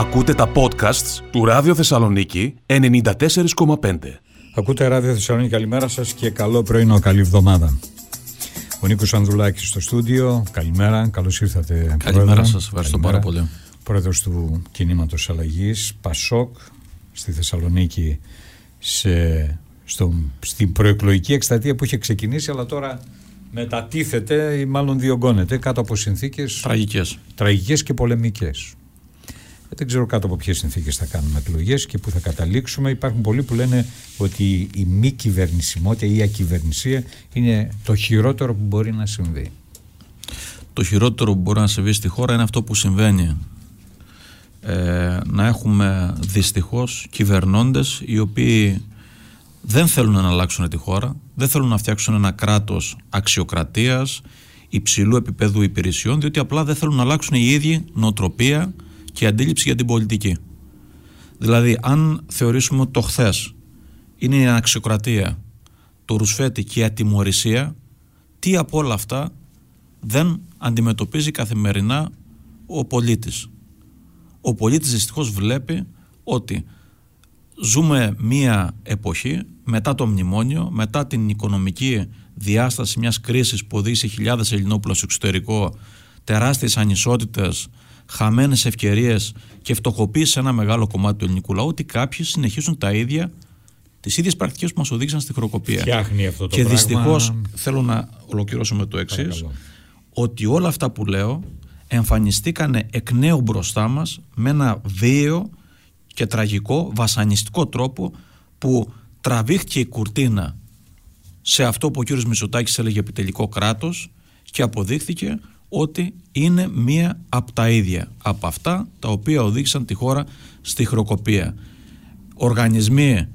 Ακούτε τα podcasts του Ράδιο Θεσσαλονίκη 94,5. Ακούτε Ράδιο Θεσσαλονίκη, καλημέρα σας και καλό πρωινό, καλή εβδομάδα. Ο Νίκος Ανδρουλάκης στο στούντιο, καλημέρα, καλώς ήρθατε. Καλημέρα σας, ευχαριστώ πάρα πολύ. Πρόεδρος του Κινήματος Αλλαγής, Πασόκ, στη Θεσσαλονίκη, σε, στο, στην προεκλογική εκστατεία που είχε ξεκινήσει, αλλά τώρα μετατίθεται ή μάλλον διωγγώνεται κάτω από συνθήκες τραγικές, τραγικές και πολεμικές. Ε, δεν ξέρω κάτω από ποιες συνθήκες θα κάνουμε εκλογές και πού θα καταλήξουμε. Υπάρχουν πολλοί που λένε ότι η μη κυβερνησιμότητα ή η ακυβερνησία είναι το χειρότερο που μπορεί να συμβεί. Το χειρότερο που μπορεί να συμβεί στη χώρα είναι αυτό που συμβαίνει. Ε, να έχουμε δυστυχώς κυβερνώντες οι οποίοι δεν θέλουν να αλλάξουν τη χώρα, δεν θέλουν να φτιάξουν ένα κράτος αξιοκρατίας, υψηλού επίπεδου υπηρεσιών, διότι απλά δεν θέλουν να αλλάξουν οι ίδιοι νοοτροπία και αντίληψη για την πολιτική. Δηλαδή, αν θεωρήσουμε ότι το χθες είναι η αξιοκρατία, το ρουσφέτη και η ατιμορρησία, τι από όλα αυτά δεν αντιμετωπίζει καθημερινά ο πολίτης. Ο πολίτης δυστυχώς βλέπει ότι ζούμε μία εποχή μετά το μνημόνιο, μετά την οικονομική διάσταση μιας κρίσης που οδήγησε χιλιάδες Ελληνόπουλα στο εξωτερικό, τεράστιες ανισότητες, χαμένες ευκαιρίες και φτωχοποίηση σε ένα μεγάλο κομμάτι του ελληνικού λαού, ότι κάποιοι συνεχίζουν τα ίδια τις ίδιες πρακτικές που μας οδήγησαν στη χροκοπία. Φτιάχνει αυτό το και πράγμα. δυστυχώς θέλω να ολοκληρώσω με το εξής: Ότι όλα αυτά που λέω εμφανιστήκαν εκ νέου μπροστά μας με ένα βίαιο και τραγικό βασανιστικό τρόπο που τραβήχτηκε η κουρτίνα σε αυτό που ο κύριος Μητσοτάκης έλεγε επιτελικό κράτος και αποδείχθηκε ότι είναι μία από τα ίδια από αυτά τα οποία οδήγησαν τη χώρα στη χροκοπία. Οργανισμοί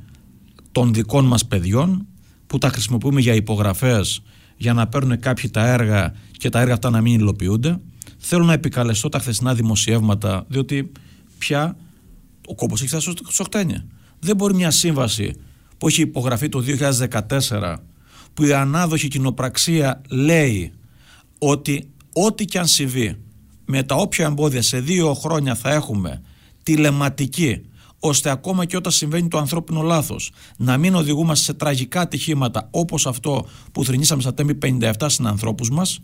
των δικών μας παιδιών που τα χρησιμοποιούμε για υπογραφές για να παίρνουν κάποιοι τα έργα και τα έργα αυτά να μην υλοποιούνται. Θέλω να επικαλεστώ τα χθεσινά δημοσιεύματα διότι πια ο κόμπος έχει φτάσει στο οκτένια. Δεν μπορεί μια σύμβαση που έχει υπογραφεί το 2014 που η ανάδοχη κοινοπραξία λέει ότι ό,τι και αν συμβεί με τα όποια εμπόδια σε δύο χρόνια θα έχουμε τηλεματική ώστε ακόμα και όταν συμβαίνει το ανθρώπινο λάθος να μην οδηγούμαστε σε τραγικά ατυχήματα όπως αυτό που θρυνήσαμε στα τέμπη 57 συνανθρώπους μας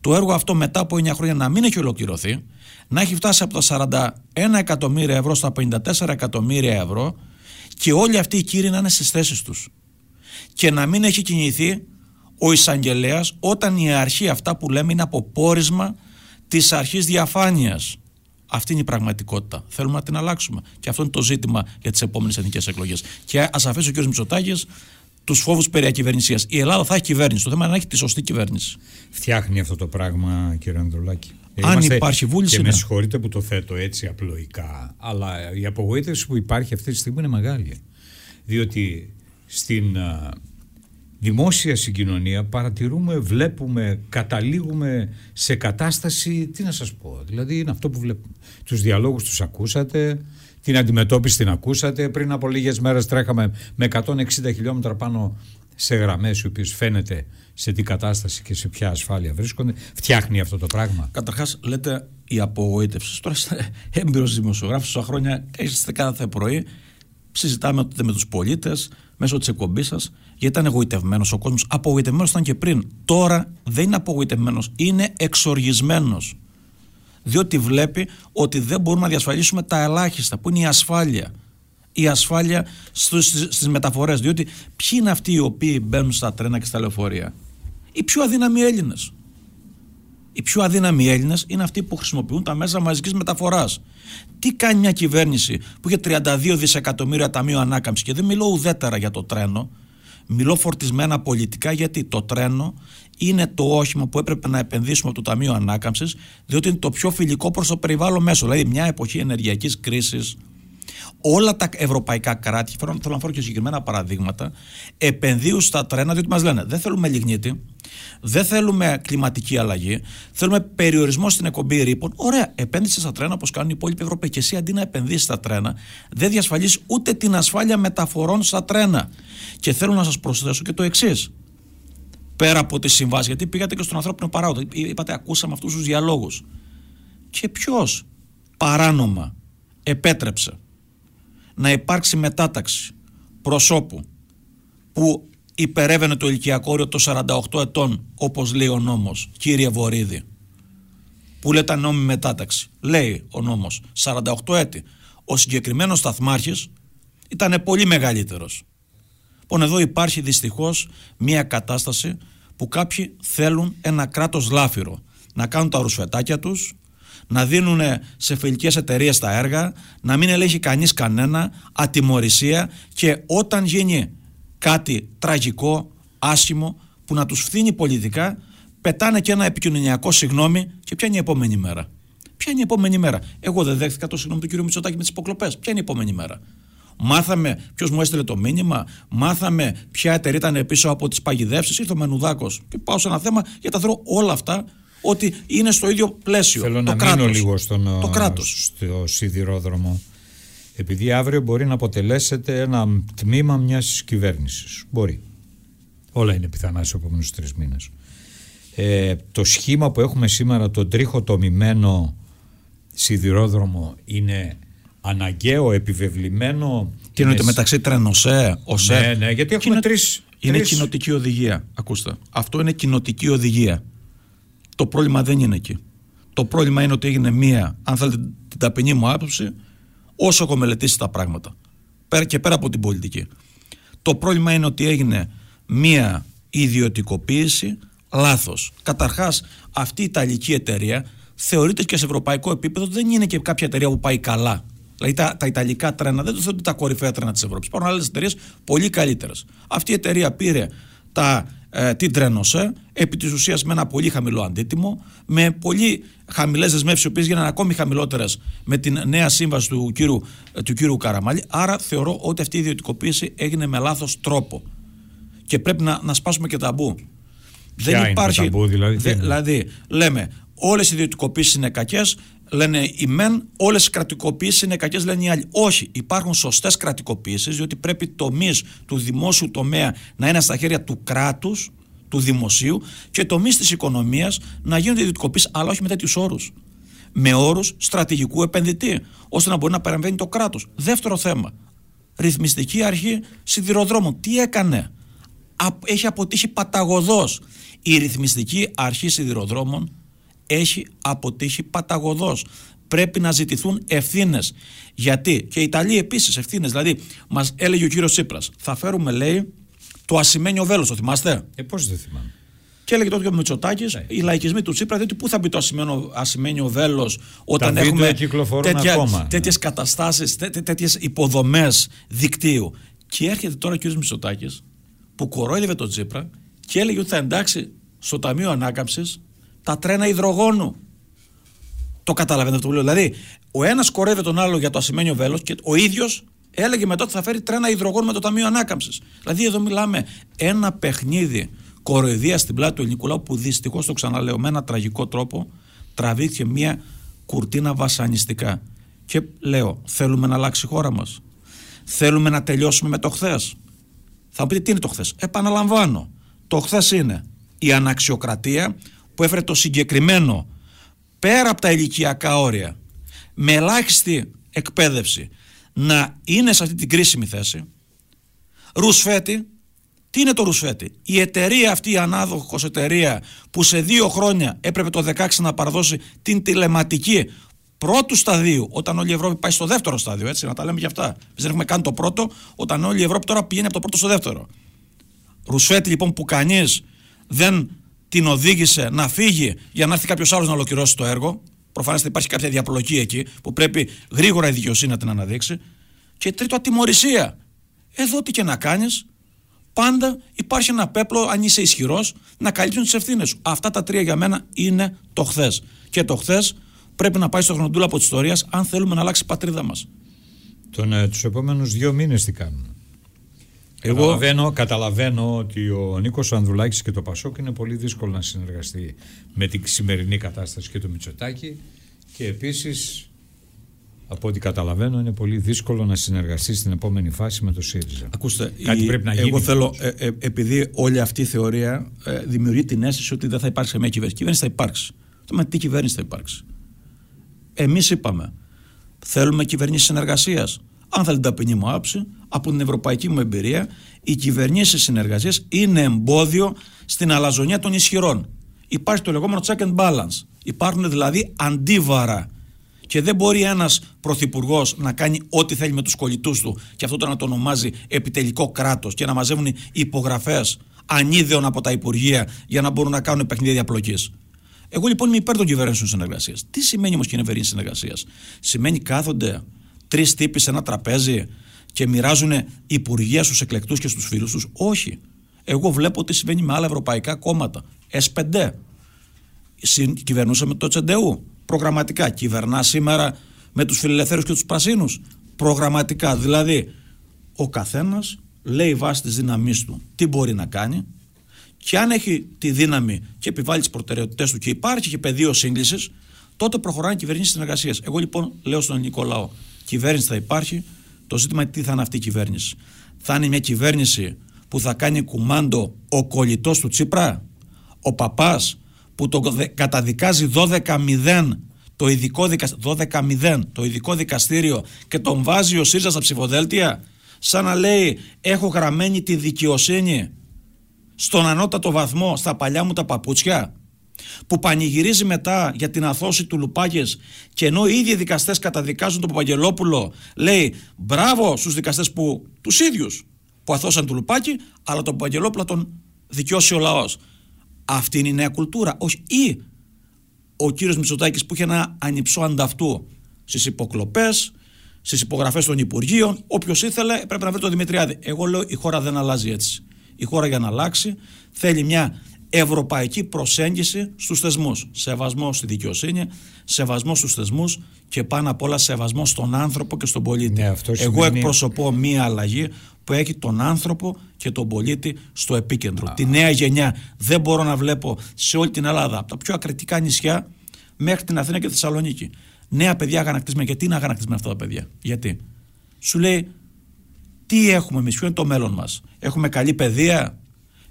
το έργο αυτό μετά από 9 χρόνια να μην έχει ολοκληρωθεί να έχει φτάσει από τα 41 εκατομμύρια ευρώ στα 54 εκατομμύρια ευρώ και όλοι αυτοί οι κύριοι να είναι στις θέσεις τους και να μην έχει κινηθεί ο εισαγγελέας όταν η αρχή αυτά που λέμε είναι αποπόρισμα της αρχής διαφάνειας. Αυτή είναι η πραγματικότητα. Θέλουμε να την αλλάξουμε. Και αυτό είναι το ζήτημα για τις επόμενες εθνικές εκλογές. Και ας αφήσει ο κ. Μητσοτάκης τους φόβους περί ακυβερνησία. Η Ελλάδα θα έχει κυβέρνηση. Το θέμα είναι να έχει τη σωστή κυβέρνηση. Φτιάχνει αυτό το πράγμα, κύριε Ανδρουλάκη. Αν Είμαστε υπάρχει βούληση. Και με συγχωρείτε που το θέτω έτσι απλοϊκά, αλλά η απογοήτευση που υπάρχει αυτή τη στιγμή είναι μεγάλη. Διότι στην δημόσια συγκοινωνία παρατηρούμε, βλέπουμε, καταλήγουμε σε κατάσταση, τι να σας πω, δηλαδή είναι αυτό που βλέπουμε. Τους διαλόγους τους ακούσατε, την αντιμετώπιση την ακούσατε, πριν από λίγες μέρες τρέχαμε με 160 χιλιόμετρα πάνω σε γραμμές οι οποίες φαίνεται σε τι κατάσταση και σε ποια ασφάλεια βρίσκονται. Φτιάχνει αυτό το πράγμα. Καταρχάς λέτε η απογοήτευση. Τώρα είστε έμπειρος δημοσιογράφος, τόσα χρόνια είστε κάθε πρωί, συζητάμε με τους πολίτες, μέσω της εκπομπής σας, γιατί ήταν εγωιτευμένος ο κόσμος. Απογοητευμένος ήταν και πριν. Τώρα δεν είναι απογοητευμένος, είναι εξοργισμένος. Διότι βλέπει ότι δεν μπορούμε να διασφαλίσουμε τα ελάχιστα, που είναι η ασφάλεια. Η ασφάλεια στις μεταφορές. Διότι ποιοι είναι αυτοί οι οποίοι μπαίνουν στα τρένα και στα λεωφορεία, Οι πιο αδύναμοι Έλληνες. Οι πιο αδύναμοι Έλληνες είναι αυτοί που χρησιμοποιούν τα μέσα μαζικής μεταφοράς. Τι κάνει μια κυβέρνηση που είχε 32 δισεκατομμύρια ταμείο ανάκαμψης και δεν μιλώ ουδέτερα για το τρένο. Μιλώ φορτισμένα πολιτικά γιατί το τρένο είναι το όχημα που έπρεπε να επενδύσουμε από το Ταμείο Ανάκαμψης, διότι είναι το πιο φιλικό προς το περιβάλλον μέσο. Δηλαδή, μια εποχή ενεργειακής κρίσης, όλα τα ευρωπαϊκά κράτη, θέλω να φέρω και συγκεκριμένα παραδείγματα, επενδύουν στα τρένα διότι μας λένε δεν θέλουμε λιγνίτη, δεν θέλουμε κλιματική αλλαγή, θέλουμε περιορισμό στην εκπομπή ρήπων. Ωραία, επένδυσε στα τρένα όπως κάνουν οι υπόλοιποι Ευρωπαίοι. Και εσύ αντί να επενδύσεις στα τρένα, δεν διασφαλίζει ούτε την ασφάλεια μεταφορών στα τρένα. Και θέλω να σας προσθέσω και το εξής. Πέρα από τη συμβάση, γιατί πήγατε και στον ανθρώπινο παράγοντα. Είπατε, ακούσαμε αυτούς τους διαλόγους. Και ποιος παράνομα επέτρεψε να υπάρξει μετάταξη προσώπου που υπερεύαινε το ηλικιακό όριο των 48 ετών όπως λέει ο νόμος κύριε Βορύδη. Που λέει τα νόμιμη μετάταξη. Λέει ο νόμος 48 έτη. Ο συγκεκριμένος σταθμάρχης ήταν πολύ μεγαλύτερος. Λοιπόν εδώ υπάρχει δυστυχώς μια κατάσταση που κάποιοι θέλουν ένα κράτος λάφυρο. Να κάνουν τα ρουσφετάκια τους να δίνουν σε φιλικές εταιρείες τα έργα, να μην ελέγχει κανείς κανένα, ατιμορρησία και όταν γίνει κάτι τραγικό, άσχημο, που να τους φθήνει πολιτικά, πετάνε και ένα επικοινωνιακό συγγνώμη και ποια είναι η επόμενη μέρα. Ποια είναι η επόμενη μέρα. Εγώ δεν δέχτηκα το συγγνώμη του κ. Μητσοτάκη με τις υποκλοπές. Ποια είναι η επόμενη μέρα. Μάθαμε ποιος μου έστειλε το μήνυμα, μάθαμε ποια εταιρεία ήταν πίσω από τις παγιδεύσεις. Ήρθε ο Μενουδάκο. Και πάω σε ένα θέμα για τα θεωρώ όλα αυτά ότι είναι στο ίδιο πλαίσιο. Θέλω το να κράτος. μείνω λίγο στον, το κράτος. στο σιδηρόδρομο. Επειδή αύριο μπορεί να αποτελέσετε ένα τμήμα μιας κυβέρνησης. Μπορεί. Όλα είναι πιθανά στους επόμενους τρεις μήνες. Ε, το σχήμα που έχουμε σήμερα, το τριχοτομημένο σιδηρόδρομο, είναι αναγκαίο, επιβεβλημένο. Τι εννοείται μεταξύ τρενοσέ, οσέ. Ναι, ναι, γιατί έχουμε τρει. Είναι κοινοτική οδηγία. Ακούστε. Αυτό είναι κοινοτική οδηγία. Το πρόβλημα δεν είναι εκεί. Το πρόβλημα είναι ότι έγινε μία, αν θέλετε την ταπεινή μου άποψη, όσο έχω μελετήσει τα πράγματα. Πέρα και πέρα από την πολιτική. Το πρόβλημα είναι ότι έγινε μία ιδιωτικοποίηση λάθος. Καταρχάς αυτή η Ιταλική εταιρεία θεωρείται και σε ευρωπαϊκό επίπεδο δεν είναι και κάποια εταιρεία που πάει καλά. Δηλαδή τα, τα Ιταλικά τρένα δεν το θεωρούνται τα κορυφαία τρένα της Ευρώπης. Υπάρχουν άλλες εταιρείες πολύ καλύτερες. Αυτή η εταιρεία πήρε τα, ε, την Τρένοσέ επί της ουσίας με ένα πολύ χαμηλό αντίτιμο, με πολύ χαμηλές δεσμεύσεις, οι οποίες γίνανε ακόμη χαμηλότερες με την νέα σύμβαση του κύριου, ε, του κύριου Καραμάλη. Άρα θεωρώ ότι αυτή η ιδιωτικοποίηση έγινε με λάθος τρόπο. Και πρέπει να, να σπάσουμε και ταμπού. Ποια δεν υπάρχει. Είναι το ταμπού, δηλαδή, δε, δηλαδή, λέμε, όλες οι ιδιωτικοποίησεις είναι κακές, λένε οι μεν, όλες οι κρατικοποίησεις είναι κακές, λένε οι άλλοι. Όχι, υπάρχουν σωστές κρατικοποίησεις, διότι πρέπει τομεί του δημόσιου τομέα να είναι στα χέρια του κράτους, του δημοσίου και τομεί της οικονομίας να γίνονται ιδιωτικοποίησεις, αλλά όχι με τέτοιους όρους. Με όρους στρατηγικού επενδυτή, ώστε να μπορεί να παρεμβαίνει το κράτος. Δεύτερο θέμα. Ρυθμιστική αρχή σιδηροδρόμων. Τι έκανε; Έχει αποτύχει παταγωδός. Η ρυθμιστική αρχή σιδηροδρόμων έχει αποτύχει παταγωδός. Πρέπει να ζητηθούν ευθύνες. Γιατί; Και οι Ιταλοί επίσης ευθύνες. Δηλαδή, μας έλεγε ο κύριος Τσίπρας, θα φέρουμε, λέει, το ασημένιο βέλος. Το θυμάστε; Ε, πώς δεν θυμάμαι. Και έλεγε τότε ο Μητσοτάκης, ναι. οι λαϊκισμοί του Τσίπρα, διότι πού θα μπει το ασημένιο, ασημένιο βέλος όταν Τα έχουμε τέτοια, τέτοιες καταστάσεις, τέ, τέτοιες υποδομές δικτύου. Και έρχεται τώρα ο κύριο Μητσοτάκης που κορόιδευε τον Τσίπρα και έλεγε ότι θα εντάξει στο Ταμείο Ανάκαμψης τα τρένα υδρογόνου. Το καταλαβαίνετε αυτό που λέω. Δηλαδή, ο ένας κορεύει τον άλλο για το ασημένιο βέλος και ο ίδιος έλεγε μετά ότι θα φέρει τρένα υδρογόνου με το Ταμείο Ανάκαμψης. Δηλαδή, εδώ μιλάμε ένα παιχνίδι κοροϊδίας στην πλάτη του ελληνικού λαού που δυστυχώς το ξαναλέω με ένα τραγικό τρόπο τραβήθηκε μια κουρτίνα βασανιστικά. Και λέω, θέλουμε να αλλάξει η χώρα μας. Θέλουμε να τελειώσουμε με το χθες. Θα μου πείτε τι είναι το χθες; Επαναλαμβάνω. Το χθες είναι η αναξιοκρατία που έφερε το συγκεκριμένο πέρα από τα ηλικιακά όρια με ελάχιστη εκπαίδευση να είναι σε αυτή την κρίσιμη θέση. Ρουσφέτη. Τι είναι το Ρουσφέτη; Η εταιρεία αυτή η ανάδοχος εταιρεία που σε δύο χρόνια έπρεπε το 16 να παραδώσει την τηλεματική πρώτου σταδίου όταν όλη η Ευρώπη πάει στο δεύτερο στάδιο έτσι να τα λέμε και αυτά. Δεν έχουμε κάνει το πρώτο όταν όλη η Ευρώπη τώρα πηγαίνει από το πρώτο στο δεύτερο. Ρουσφέτη λοιπόν που κανείς δεν την οδήγησε να φύγει για να έρθει κάποιος άλλος να ολοκληρώσει το έργο. Προφανώς θα υπάρχει κάποια διαπλοκή εκεί που πρέπει γρήγορα η δικαιοσύνη να την αναδείξει. Και τρίτο, ατιμορρησία. Εδώ τι και να κάνεις, πάντα υπάρχει ένα πέπλο, αν είσαι ισχυρός, να καλύψουν τις ευθύνες σου. Αυτά τα τρία για μένα είναι το χθες. Και το χθες πρέπει να πάει στο χρονοτούλα από τη ιστορία, αν θέλουμε να αλλάξει η πατρίδα μας. Ε, Τους επόμενους δύο μήνες τι κάνουμε. Εγώ... Καταλαβαίνω, καταλαβαίνω ότι ο Νίκος Ανδρουλάκης και το Πασόκ είναι πολύ δύσκολο να συνεργαστεί με την σημερινή κατάσταση και το Μητσοτάκη και επίσης, από ό,τι καταλαβαίνω, είναι πολύ δύσκολο να συνεργαστεί στην επόμενη φάση με το ΣΥΡΙΖΑ. Ακούστε, Κάτι η... πρέπει να γίνει. Εγώ θέλω, ε, ε, επειδή όλη αυτή η θεωρία ε, δημιουργεί την αίσθηση ότι δεν θα υπάρξει μια κυβέρνηση. Κυβέρνηση θα υπάρξει. Το με τι κυβέρνηση θα υπάρξει. Εμείς είπαμε, Θέλουμε κυβερνήσεις συνεργασίας. Αν θέλει την ταπεινή μου άψη, από την ευρωπαϊκή μου εμπειρία, οι κυβερνήσεις συνεργασίας είναι εμπόδιο στην αλαζονία των ισχυρών. Υπάρχει το λεγόμενο check and balance. Υπάρχουν δηλαδή αντίβαρα. Και δεν μπορεί ένας πρωθυπουργός να κάνει ό,τι θέλει με τους κολλητούς του και αυτό το να το ονομάζει επιτελικό κράτος και να μαζεύουν υπογραφές ανίδεων από τα Υπουργεία για να μπορούν να κάνουν παιχνίδια διαπλοκής. Εγώ λοιπόν είμαι υπέρ των κυβερνήσεων συνεργασίας. Τι σημαίνει όμως κυβερνήση συνεργασίας, Σημαίνει κάθονται τρεις τύποι σε ένα τραπέζι και μοιράζουν υπουργεία στους εκλεκτούς και στους φίλους τους. Όχι. Εγώ βλέπω τι συμβαίνει με άλλα ευρωπαϊκά κόμματα. S5. Κυβερνούσαμε το Τσεντεού. Προγραμματικά. Κυβερνά σήμερα με τους φιλελευθέρους και τους πρασίνους. Προγραμματικά. Δηλαδή, ο καθένας λέει βάσει τη δύναμή του τι μπορεί να κάνει και αν έχει τη δύναμη και επιβάλλει τις προτεραιότητές του και υπάρχει και πεδίο σύγκλησης, τότε προχωράνε κυβερνήσεις συνεργασία. Εγώ λοιπόν λέω στον ελληνικό λαό: Κυβέρνηση θα υπάρχει. Το ζήτημα είναι τι θα είναι αυτή η κυβέρνηση. Θα είναι μια κυβέρνηση που θα κάνει κουμάντο ο κολλητός του Τσίπρα, ο παπάς που το καταδικάζει 12-0 το ειδικό, 12 το ειδικό δικαστήριο και τον βάζει ο ΣΥΡΙΖΑ στα ψηφοδέλτια σαν να λέει έχω γραμμένη τη δικαιοσύνη στον ανώτατο βαθμό στα παλιά μου τα παπούτσια που πανηγυρίζει μετά για την αθώση του Λουπάκης και ενώ οι ίδιοι δικαστές καταδικάζουν τον Παπαγγελόπουλο λέει μπράβο στους δικαστές που τους ίδιους που αθώσαν του Λουπάκη αλλά τον Παπαγγελόπουλο τον δικαιώσει ο λαός αυτή είναι η νέα κουλτούρα όχι ή ο κύριος Μητσοτάκης που είχε ένα ανυψό ανταυτού στις υποκλοπές στις υπογραφές των Υπουργείων. Όποιος ήθελε πρέπει να βρει τον Δημητριάδη. Εγώ λέω η χώρα δεν αλλάζει έτσι. Η χώρα για να αλλάξει θέλει μια ευρωπαϊκή προσέγγιση στους θεσμούς. Σεβασμό στη δικαιοσύνη, σεβασμό στους θεσμούς και πάνω απ' όλα σεβασμό στον άνθρωπο και στον πολίτη. Ναι, Εγώ εκπροσωπώ μια αλλαγή που έχει τον άνθρωπο και τον πολίτη στο επίκεντρο. Τη νέα γενιά δεν μπορώ να βλέπω σε όλη την Ελλάδα, από τα πιο ακριτικά νησιά μέχρι την Αθήνα και τη Θεσσαλονίκη νέα παιδιά αγανακτισμένα. Γιατί είναι αγανακτισμένα αυτά τα παιδιά, Γιατί; Σου λέει, τι έχουμε εμείς, ποιο είναι το μέλλον μας; Έχουμε καλή παιδεία,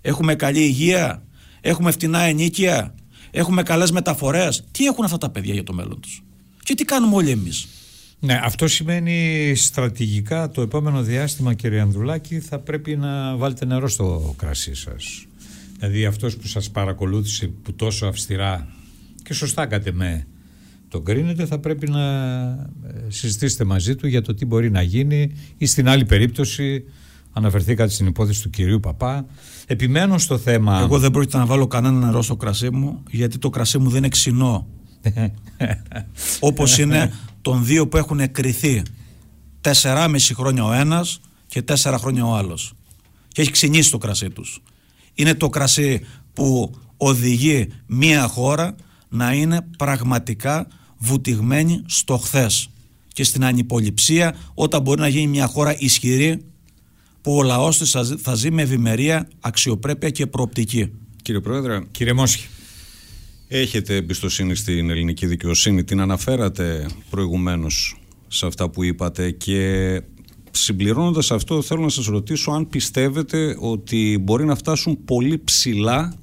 έχουμε καλή υγεία, έχουμε φτηνά ενίκεια, έχουμε καλές μεταφορές. Τι έχουν αυτά τα παιδιά για το μέλλον τους; Και τι κάνουμε όλοι εμείς; Ναι, αυτό σημαίνει στρατηγικά το επόμενο διάστημα, κύριε Ανδρουλάκη, θα πρέπει να βάλετε νερό στο κρασί σας. Δηλαδή αυτός που σας παρακολούθησε που τόσο αυστηρά και σωστά κάτε με τον κρίνετε θα πρέπει να ε, συζητήσετε μαζί του για το τι μπορεί να γίνει ή στην άλλη περίπτωση αναφερθήκατε στην υπόθεση του κυρίου Παπά επιμένω στο θέμα εγώ δεν πρόκειται να βάλω κανένα νερό στο κρασί μου γιατί το κρασί μου δεν είναι ξινό. Όπως είναι των δύο που έχουν εκριθεί τεσσεράμιση χρόνια ο ένας και τέσσερα χρόνια ο άλλος. Και έχει ξυνήσει το κρασί τους. Είναι το κρασί που οδηγεί μία χώρα να είναι πραγματικά βουτυγμένη στο χθες. Και στην ανυποληψία όταν μπορεί να γίνει μια χώρα ισχυρή που ο λαός της θα ζει με ευημερία, αξιοπρέπεια και προοπτική. Κύριε Πρόεδρε, Κύριε Μόσχη. έχετε εμπιστοσύνη στην ελληνική δικαιοσύνη, την αναφέρατε προηγουμένως σε αυτά που είπατε και συμπληρώνοντας αυτό θέλω να σας ρωτήσω αν πιστεύετε ότι μπορεί να φτάσουν πολύ ψηλά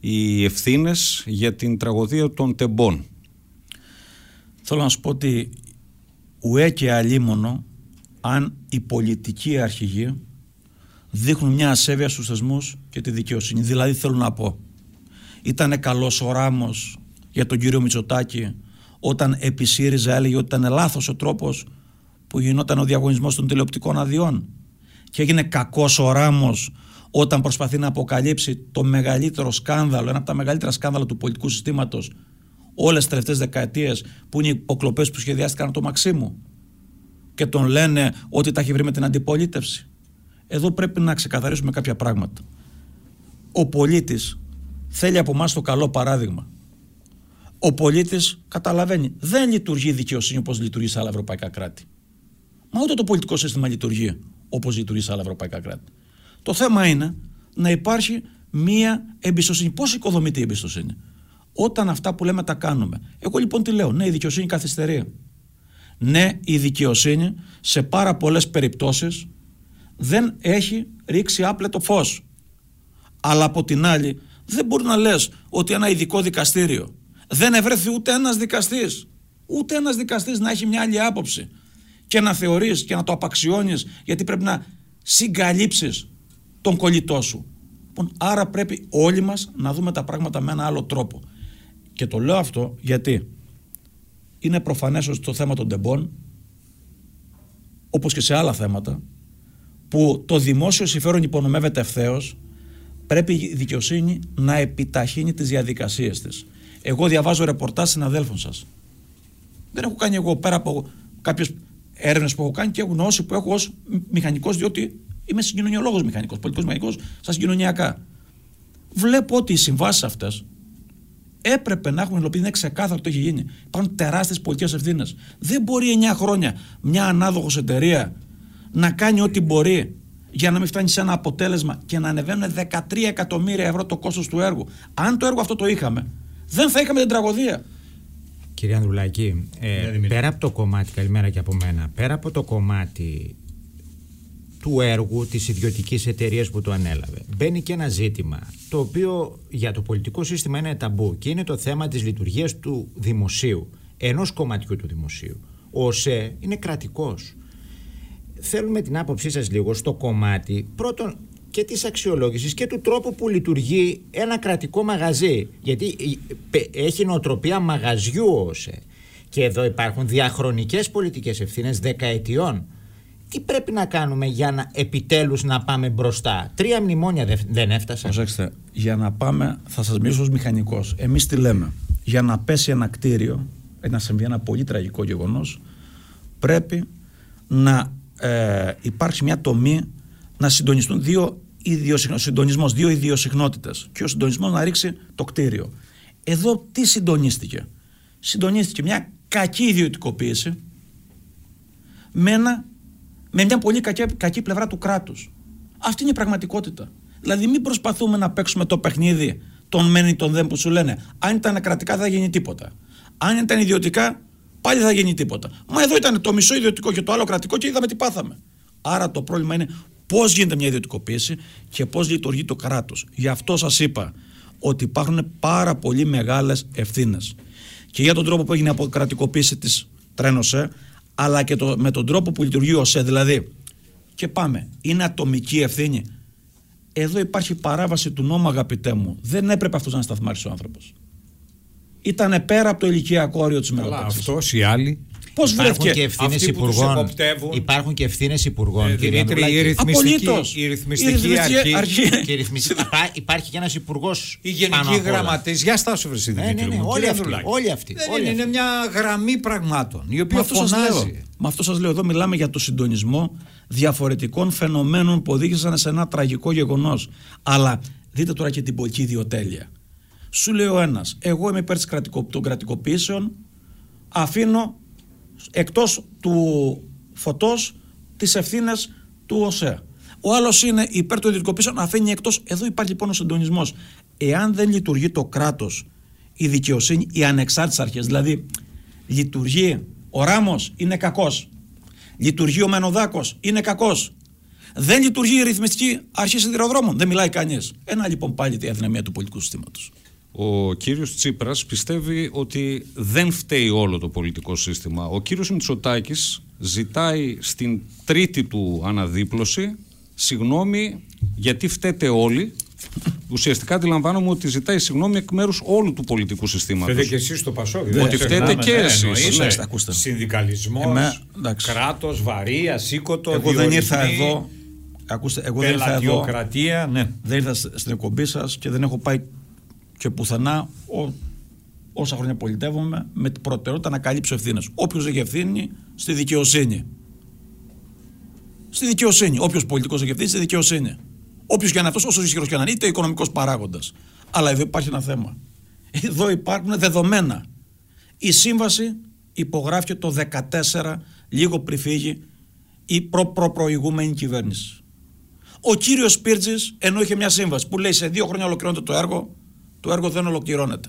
οι ευθύνες για την τραγωδία των τεμπών. Θέλω να σου πω ότι ουέ και αλίμονο αν οι πολιτικοί αρχηγοί δείχνουν μια ασέβεια στους θεσμούς και τη δικαιοσύνη. Δηλαδή θέλω να πω, ήταν καλός ο Ράμος για τον κύριο Μητσοτάκη όταν επί ΣΥΡΙΖΑ έλεγε ότι ήταν λάθος ο τρόπος που γινόταν ο διαγωνισμός των τηλεοπτικών αδειών και έγινε κακός ο Ράμος όταν προσπαθεί να αποκαλύψει το μεγαλύτερο σκάνδαλο, ένα από τα μεγαλύτερα σκάνδαλα του πολιτικού συστήματος όλες τις τελευταίες δεκαετίες που είναι οι οκλοπές που σχεδιάστηκαν από το Μαξίμου και τον λένε ότι τα έχει βρει με την αντιπολίτευση. Εδώ πρέπει να ξεκαθαρίσουμε κάποια πράγματα. Ο πολίτης θέλει από εμάς το καλό παράδειγμα. Ο πολίτης καταλαβαίνει. Δεν λειτουργεί η δικαιοσύνη όπως λειτουργεί σε άλλα ευρωπαϊκά κράτη. Μα ούτε το πολιτικό σύστημα λειτουργεί όπως λειτουργεί σε άλλα ευρωπαϊκά κράτη. Το θέμα είναι να υπάρχει μία εμπιστοσύνη. Πώς οικοδομείται η εμπιστοσύνη, όταν αυτά που λέμε τα κάνουμε. Εγώ λοιπόν τι λέω, Ναι, η δικαιοσύνη καθυστερεί. Ναι, η δικαιοσύνη σε πάρα πολλές περιπτώσεις δεν έχει ρίξει άπλετο φως. Αλλά από την άλλη, δεν μπορεί να λες ότι ένα ειδικό δικαστήριο δεν ευρέθη ούτε ένας δικαστής Ούτε ένας δικαστής να έχει μια άλλη άποψη και να θεωρείς και να το απαξιώνεις γιατί πρέπει να συγκαλύψεις τον κολλητό σου. Λοιπόν, άρα πρέπει όλοι μας να δούμε τα πράγματα με ένα άλλο τρόπο. Και το λέω αυτό γιατί είναι προφανές ότι το θέμα των τεμπών όπως και σε άλλα θέματα που το δημόσιο συμφέρον υπονομεύεται ευθέως, πρέπει η δικαιοσύνη να επιταχύνει τις διαδικασίες της. Εγώ διαβάζω ρεπορτάζ συναδέλφων σας. Δεν έχω κάνει εγώ πέρα από κάποιες έρευνες που έχω κάνει και γνώση που έχω ως μηχανικός, διότι είμαι συγκοινωνιολόγος μηχανικός, πολιτικός μηχανικός στα συγκοινωνιακά. Βλέπω ότι οι συμβάσεις αυτές έπρεπε να έχουν υλοποιηθεί. Είναι ξεκάθαρο το έχει γίνει. Υπάρχουν τεράστιες πολιτικές ευθύνες. Δεν μπορεί 9 χρόνια μια ανάδοχος εταιρεία να κάνει ό,τι μπορεί για να μην φτάνει σε ένα αποτέλεσμα και να ανεβαίνουν 13 εκατομμύρια ευρώ το κόστος του έργου. Αν το έργο αυτό το είχαμε, δεν θα είχαμε την τραγωδία. Κύριε Ανδρουλάκη, ε, πέρα από το κομμάτι, καλημέρα και από μένα, πέρα από το κομμάτι του έργου της ιδιωτικής εταιρείας που το ανέλαβε. Μπαίνει και ένα ζήτημα το οποίο για το πολιτικό σύστημα είναι ταμπού και είναι το θέμα της λειτουργίας του δημοσίου, ενός κομματιού του δημοσίου. Ο ΟΣΕ είναι κρατικός. Θέλουμε την άποψή σας λίγο στο κομμάτι πρώτον και της αξιολόγησης και του τρόπου που λειτουργεί ένα κρατικό μαγαζί. Γιατί έχει νοοτροπία μαγαζιού ο ΟΣΕ. Και εδώ υπάρχουν διαχρονικές πολιτικές ευθύνες δεκαετιών τι πρέπει να κάνουμε για να επιτέλους να πάμε μπροστά; Τρία μνημόνια δεν έφτασαν. Προσέξτε, για να πάμε, θα σας μιλήσω ως μηχανικός. Εμείς τι λέμε, για να πέσει ένα κτίριο, να συμβεί ένα πολύ τραγικό γεγονός, πρέπει να ε, υπάρξει μια τομή να συντονιστούν δύο συντονισμός, δύο ιδιοσυχνότητες και ο συντονισμός να ρίξει το κτίριο. Εδώ τι συντονίστηκε; Συντονίστηκε μια κακή ιδιωτικοποίηση με ένα με μια πολύ κακή, κακή πλευρά του κράτους. Αυτή είναι η πραγματικότητα. Δηλαδή, μην προσπαθούμε να παίξουμε το παιχνίδι των μεν ή των δεν που σου λένε. Αν ήταν κρατικά, δεν θα γίνει τίποτα. Αν ήταν ιδιωτικά, πάλι θα γίνει τίποτα. Μα εδώ ήταν το μισό ιδιωτικό και το άλλο κρατικό και είδαμε τι πάθαμε. Άρα το πρόβλημα είναι πώς γίνεται μια ιδιωτικοποίηση και πώς λειτουργεί το κράτος. Γι' αυτό σας είπα ότι υπάρχουν πάρα πολύ μεγάλες ευθύνες. Και για τον τρόπο που έγινε η αποκρατικοποίηση της Τρένοσέ, αλλά και το, με τον τρόπο που λειτουργεί ο ΣΕ. Δηλαδή, και πάμε, είναι ατομική ευθύνη. Εδώ υπάρχει παράβαση του νόμου, αγαπητέ μου. Δεν έπρεπε αυτός να σταθμάρει ο άνθρωπος. Ήταν πέρα από το ηλικιακό όριο της μεταξύ. Αυτός ή άλλοι Πώς βρέθηκε; και ευθύνες υπουργών. Υπάρχουν και ευθύνες υπουργών, ε, κύριε Δημήτρη, η ρυθμιστική, η ρυθμιστική αρχή. αρχή. Και ρυθμιστική, υπάρχει και ένας υπουργός. Η γενική γραμματέα. Για στάσου, βρε ναι, ναι, ναι, όλοι, αυτοί, όλοι αυτοί. Δεν είναι, είναι μια γραμμή πραγμάτων η οποία φωνάζει. Με αυτό σας λέω, εδώ μιλάμε για το συντονισμό διαφορετικών φαινομένων που οδήγησαν σε ένα τραγικό γεγονός. Αλλά δείτε τώρα και την πολιτική ιδιοτέλεια. Σου λέει ο ένας, εγώ είμαι υπέρ των κρατικοποιήσεων, αφήνω εκτός του φωτός τις ευθύνες του ΟΣΕ. Ο άλλος είναι υπέρ των ιδιωτικοποίησεων, αφήνει εκτός. Εδώ υπάρχει λοιπόν ο συντονισμός. Εάν δεν λειτουργεί το κράτος, η δικαιοσύνη, οι ανεξάρτητες αρχές, δηλαδή λειτουργεί ο Ράμος, είναι κακός. Λειτουργεί ο Μενοδάκος, είναι κακός. Δεν λειτουργεί η ρυθμιστική αρχή σιδηροδρόμων, δεν μιλάει κανείς. Ένα λοιπόν πάλι τη αδυναμία του πολιτικού συστήματος. Ο κύριος Τσίπρας πιστεύει ότι δεν φταίει όλο το πολιτικό σύστημα. Ο κύριος Μητσοτάκης ζητάει στην τρίτη του αναδίπλωση συγγνώμη γιατί φταίτε όλοι. Ουσιαστικά αντιλαμβάνομαι ότι ζητάει συγγνώμη εκ μέρους όλου του πολιτικού συστήματος. Φταίτε και εσείς στο Πασόκ. Ότι φταίτε και εσείς. Συνδικαλισμός, κράτος, βαρύ, ασήκωτο. Εγώ δεν ήρθα εδώ. Ακούστε, εγώ δεν ήρθα εδώ. Ναι. Δεν ήρθα στην εκπομπή σας και δεν έχω πάει και πουθενά ό, όσα χρόνια πολιτεύομαι με την προτεραιότητα να καλύψω ευθύνες. Όποιος έχει ευθύνη στη δικαιοσύνη. Στη δικαιοσύνη. Όποιος πολιτικός έχει ευθύνη στη δικαιοσύνη. Όποιος και αν αυτός, όσο ισχυρός και αν είναι, είτε οικονομικός παράγοντας. Αλλά εδώ υπάρχει ένα θέμα. Εδώ υπάρχουν δεδομένα. Η σύμβαση υπογράφηκε το 2014, λίγο πριν φύγει η προ-προηγούμενη κυβέρνηση. Ο κύριος Πίρτζη, ενώ είχε μια σύμβαση που λέει σε δύο χρόνια ολοκληρώνεται το έργο, το έργο δεν ολοκληρώνεται.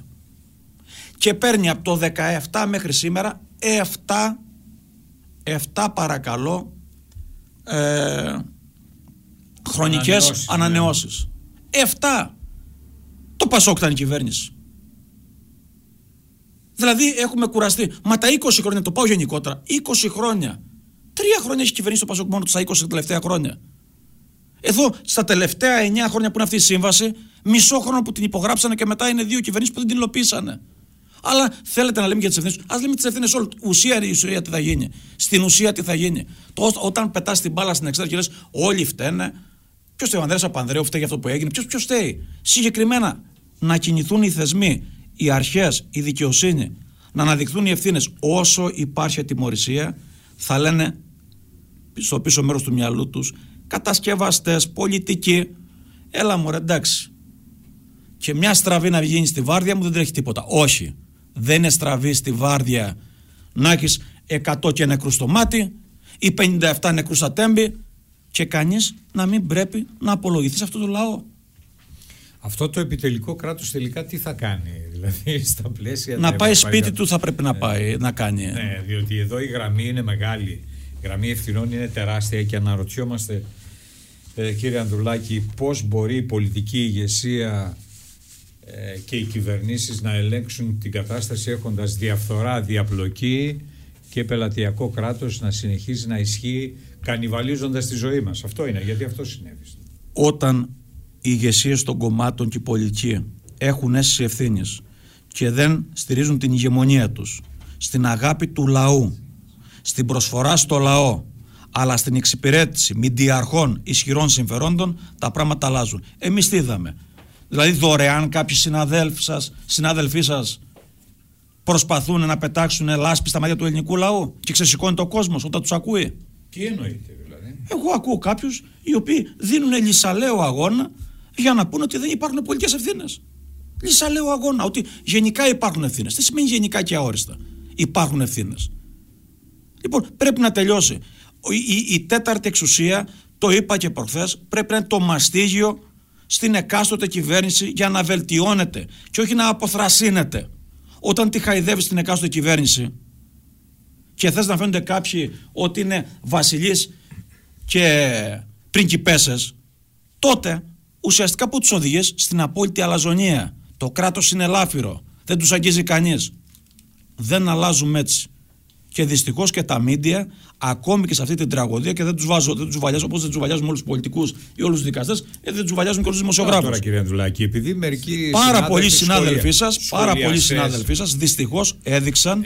Και παίρνει από το 17 μέχρι σήμερα 7, 7 παρακαλώ ε, χρονικές ανανεώσεις. Ναι. 7. Το Πασόκ ήταν η κυβέρνηση. Δηλαδή έχουμε κουραστεί. Μα τα 20 χρόνια, το πάω γενικότερα. 20 χρόνια. Τρία χρόνια έχει κυβερνήσει το Πασόκ μόνο τους στα 20 τελευταία χρόνια. Εδώ στα τελευταία 9 χρόνια που είναι αυτή η σύμβαση, μισό χρόνο που την υπογράψανε και μετά είναι δύο κυβερνήσεις που δεν την υλοποίησανε. Αλλά θέλετε να λέμε για τις ευθύνες. Α λέμε τις ευθύνες όλων. Ουσία είναι η ουσία τι θα γίνει. Στην ουσία τι θα γίνει. Το, όταν πετάς την μπάλα στην εξάρτηση και λες, Όλοι φταίνε. Ποιος φταίει ο Ανδρέας Απανδρέου, φταίει για αυτό που έγινε. Ποιος φταίει. Συγκεκριμένα να κινηθούν οι θεσμοί, οι αρχές, η δικαιοσύνη, να αναδειχθούν οι ευθύνες. Όσο υπάρχει ατιμορρησία, θα λένε στο πίσω μέρος του μυαλού τους κατασκευαστές, πολιτικοί. Έλα μου, εντάξει. Και μια στραβή να βγαίνει στη βάρδια μου δεν τρέχει τίποτα. Όχι δεν είναι στραβή στη βάρδια να έχεις 100 και νεκρούς στο μάτι ή 57 νεκρούς στα τέμπη και κανείς να μην πρέπει να απολογηθείς σε αυτό το λαό. Αυτό το επιτελικό κράτος τελικά τι θα κάνει, δηλαδή στα πλαίσια... Να πάει σπίτι του θα πρέπει να πάει, να κάνει. Ναι, διότι εδώ η γραμμή είναι μεγάλη. Η γραμμή ευθυνών είναι τεράστια και αναρωτιόμαστε, ε, κύριε Ανδρουλάκη, πώς μπορεί η πολιτική ηγεσία ε, και οι κυβερνήσεις να ελέγξουν την κατάσταση έχοντας διαφθορά, διαπλοκή και πελατειακό κράτος να συνεχίζει να ισχύει κανιβαλίζοντας τη ζωή μας. Αυτό είναι, γιατί αυτό συνέβη. Όταν οι ηγεσίες των κομμάτων και οι πολιτικοί έχουν αίσθηση ευθύνης και δεν στηρίζουν την ηγεμονία τους στην αγάπη του λαού, στην προσφορά στο λαό, αλλά στην εξυπηρέτηση μηντιαρχών ισχυρών συμφερόντων, τα πράγματα αλλάζουν. Εμείς τι είδαμε; Δηλαδή δωρεάν κάποιοι συναδέλφοι σας, συνάδελφοί σας προσπαθούν να πετάξουν λάσπη στα μάτια του ελληνικού λαού και ξεσηκώνει το κόσμος όταν τους ακούει; Τι εννοείται δηλαδή; Εγώ ακούω κάποιους οι οποίοι δίνουν λυσαλαίο αγώνα για να πούνε ότι δεν υπάρχουν πολιτικές ευθύνες. Λυσαλαίο αγώνα, ότι γενικά υπάρχουν ευθύνες. Τι σημαίνει γενικά και αόριστα; Υπάρχουν ευθύνες. Λοιπόν, πρέπει να τελειώσει. Η, η, η τέταρτη εξουσία, το είπα και προχθές, πρέπει να είναι το μαστίγιο στην εκάστοτε κυβέρνηση για να βελτιώνεται και όχι να αποθρασύνεται. Όταν τη χαϊδεύεις στην εκάστοτε κυβέρνηση και θες να φαίνονται κάποιοι ότι είναι βασιλείς και πριγκιπέσες, τότε ουσιαστικά που τους οδηγείς στην απόλυτη αλαζονία. Το κράτος είναι ελάφυρο, δεν τους αγγίζει κανείς. Δεν αλλάζουμε έτσι. Και δυστυχώς και τα μίντια, ακόμη και σε αυτή την τραγωδία, και δεν τους βάζω, δεν τους βαλιάζω όπως δεν τους βαλιάζουμε όλους τους πολιτικούς ή όλους τους δικαστές, ε, δεν τους βαλιάζουν και όλους τους δημοσιογράφους. Τώρα, κύριε Ανδρουλάκη, επειδή μερικοί. Πάρα πολλοί συνάδελφοί σας, πάρα πολλοί συνάδελφοί σας, δυστυχώς έδειξαν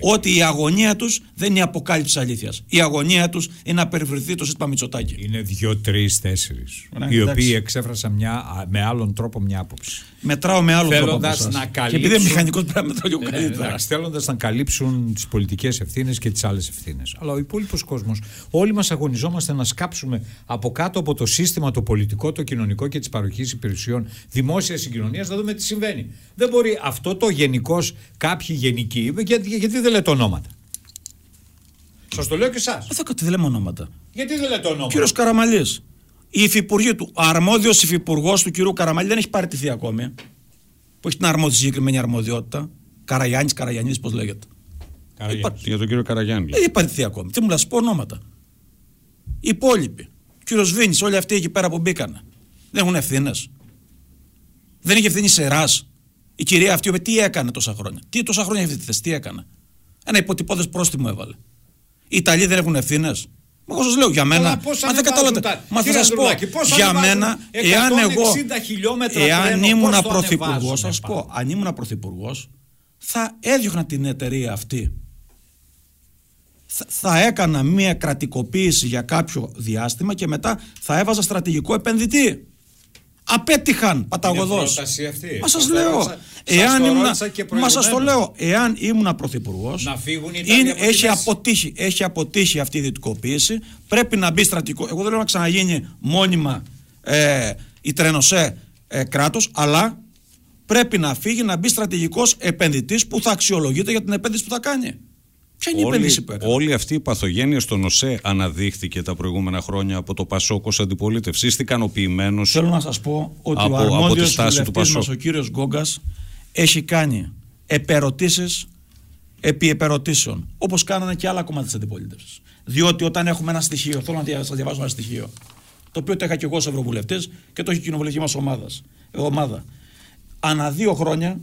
ότι η αγωνία τους δεν είναι η αποκάλυψη αλήθειας. Η αγωνία τους είναι να περιφερθεί το σύστημα Μητσοτάκη. Είναι δύο, τρει, τέσσερι. Ναι, οι οποίοι εξέφρασαν μια, με άλλον τρόπο μια άποψη. Μετράω με άλλον τρόπο. Να καλύψουν... Και επειδή είναι μηχανικός πρέπει να μετράω λίγο καλύτερα. Θέλοντας να καλύψουν τις πολιτικές ευθύνες και τις άλλες ευθύνες. Αλλά ο υπόλοιπος κόσμος, όλοι μας αγωνιζόμαστε να σκάψουμε από κάτω από το σύστημα, το πολιτικό, το κοινωνικό και της παροχής υπηρεσιών δημόσιας συγκοινωνίας να δούμε τι συμβαίνει. Δεν μπορεί αυτό το γενικό, κάποιοι γενικοί, γιατί, γιατί δεν λέτε ονόματα; Σας το λέω και εσάς. Δεν λέμε ονόματα. Γιατί δεν λέτε ονόματα; Κύριος Καραμαλής. Η υφυπουργή του, ο αρμόδιος υφυπουργός του κυρίου Καραμαλή δεν έχει παραιτηθεί ακόμη. Που έχει την αρμόδια συγκεκριμένη αρμοδιότητα. Καραγιάννης, Καραγιάννης, πώς λέγεται. Υπά... Για τον κύριο Καραγιάννη. Δεν έχει παραιτηθεί ακόμη. Τι μου λε, πω ονόματα. Οι υπόλοιποι. Κύριος Βίνης, όλοι αυτοί εκεί πέρα που μπήκαν. Δεν έχουν ευθύνες. Δεν είχε ευθύνη σε ρας. Η κυρία αυτή, τι έκανε τόσα χρόνια. Τι τόσα χρόνια αυτή τη θέση, τι έκανε. Ένα υποτυπώδες πρόστιμο έβαλε. Οι Ιταλοί δεν έχουν ευθύνες. Μα εγώ σας λέω για μένα. Μα δεν καταλαβαίνετε. Μα θα σας πω. Για μένα, εάν εγώ. Εάν ήμουν πρωθυπουργός, σας πω, αν ήμουν πρωθυπουργός, θα έδιωχνα την εταιρεία αυτή. Θα έκανα μία κρατικοποίηση για κάποιο διάστημα και μετά θα έβαζα στρατηγικό επενδυτή. Απέτυχαν παταγωδός. Μα σας λέω. Εάν ήμουν, μα σας το λέω. Εάν ήμουν πρωθυπουργός. έχει, αποτύχει, έχει αποτύχει αυτή η δυτικοποίηση. Πρέπει να μπει στρατικό. Εγώ δεν λέω να ξαναγίνει μόνιμα ε, η τρενοσέ ε, κράτος, αλλά πρέπει να φύγει να μπει στρατηγικός επενδυτής που θα αξιολογείται για την επένδυση που θα κάνει. Ποια είναι η επένδυση που έκανε; Όλη αυτή η παθογένεια στον ΟΣΕ αναδείχθηκε τα προηγούμενα χρόνια από το Πασόκ ως αντιπολίτευση. Είστε ικανοποιημένος. Θέλω να σας πω ότι από, ο αρμόδιος βουλευτής μας, ο κύριος Γκόγκας, έχει κάνει επερωτήσεις επί επερωτήσεων. Όπως κάνανε και άλλα κομμάτια της αντιπολίτευσης. Διότι όταν έχουμε ένα στοιχείο, θέλω να σας διαβάσω ένα στοιχείο, το οποίο το είχα και εγώ ως Ευρωβουλευτής και το έχει η κοινοβουλευτική μας ομάδα. Ανά δύο χρόνια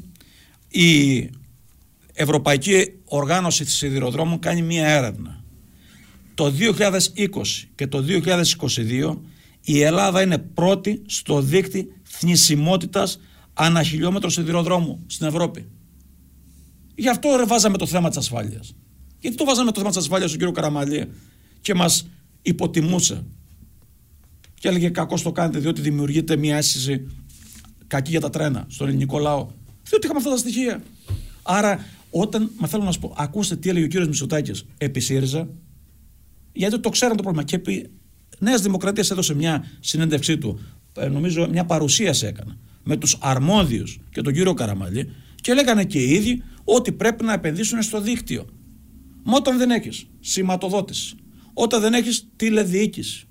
η Ευρωπαϊκή Οργάνωση της Σιδηροδρόμων κάνει μία έρευνα. Το 2020 και το 2022 η Ελλάδα είναι πρώτη στο δίκτυ θνησιμότητας ανά χιλιόμετρο σιδηροδρόμου στην Ευρώπη. Γι' αυτό ρε βάζαμε το θέμα της ασφάλειας. Γιατί το βάζαμε το θέμα της ασφάλειας στον κύριο Καραμαλή και μας υποτιμούσε. Και έλεγε κακό το κάνετε διότι δημιουργείται μια αίσθηση κακή για τα τρένα στον ελληνικό λαό. Διότι είχαμε αυτά τα στοιχεία. Άρα όταν, μα θέλω να σου πω, ακούστε τι έλεγε ο κύριος Μητσοτάκης επί ΣΥΡΙΖΑ, γιατί το ξέραν το πρόβλημα. Και επί Νέας Δημοκρατίας έδωσε μια συνέντευξή του, ε, νομίζω μια παρουσίαση έκανε, με τους αρμόδιους και τον κύριο Καραμαλή, και λέγανε και οι ίδιοι ότι πρέπει να επενδύσουν στο δίκτυο. Μα όταν δεν έχεις σηματοδότηση, όταν δεν έχεις τηλεδιοίκηση,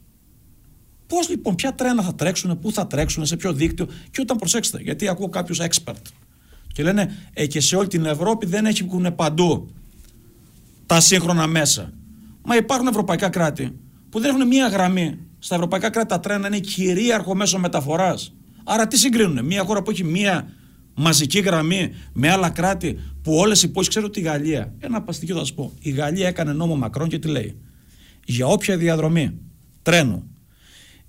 Πώς λοιπόν, ποια τρένα θα τρέξουν, πού θα τρέξουν, σε ποιο δίκτυο, και όταν προσέξτε, γιατί ακούω κάποιους expert και λένε ε, και σε όλη την Ευρώπη δεν έχουν παντού τα σύγχρονα μέσα. Μα υπάρχουν ευρωπαϊκά κράτη που δεν έχουν μία γραμμή. Στα ευρωπαϊκά κράτη τα τρένα είναι κυρίαρχο μέσο μεταφοράς. Άρα τι συγκρίνουν, μία χώρα που έχει μία μαζική γραμμή με άλλα κράτη που όλες οι πόλει. Ξέρω τη Γαλλία. Ένα παστικό θα σα πω. Η Γαλλία έκανε νόμο Μακρόν και τι λέει; Για όποια διαδρομή τρένου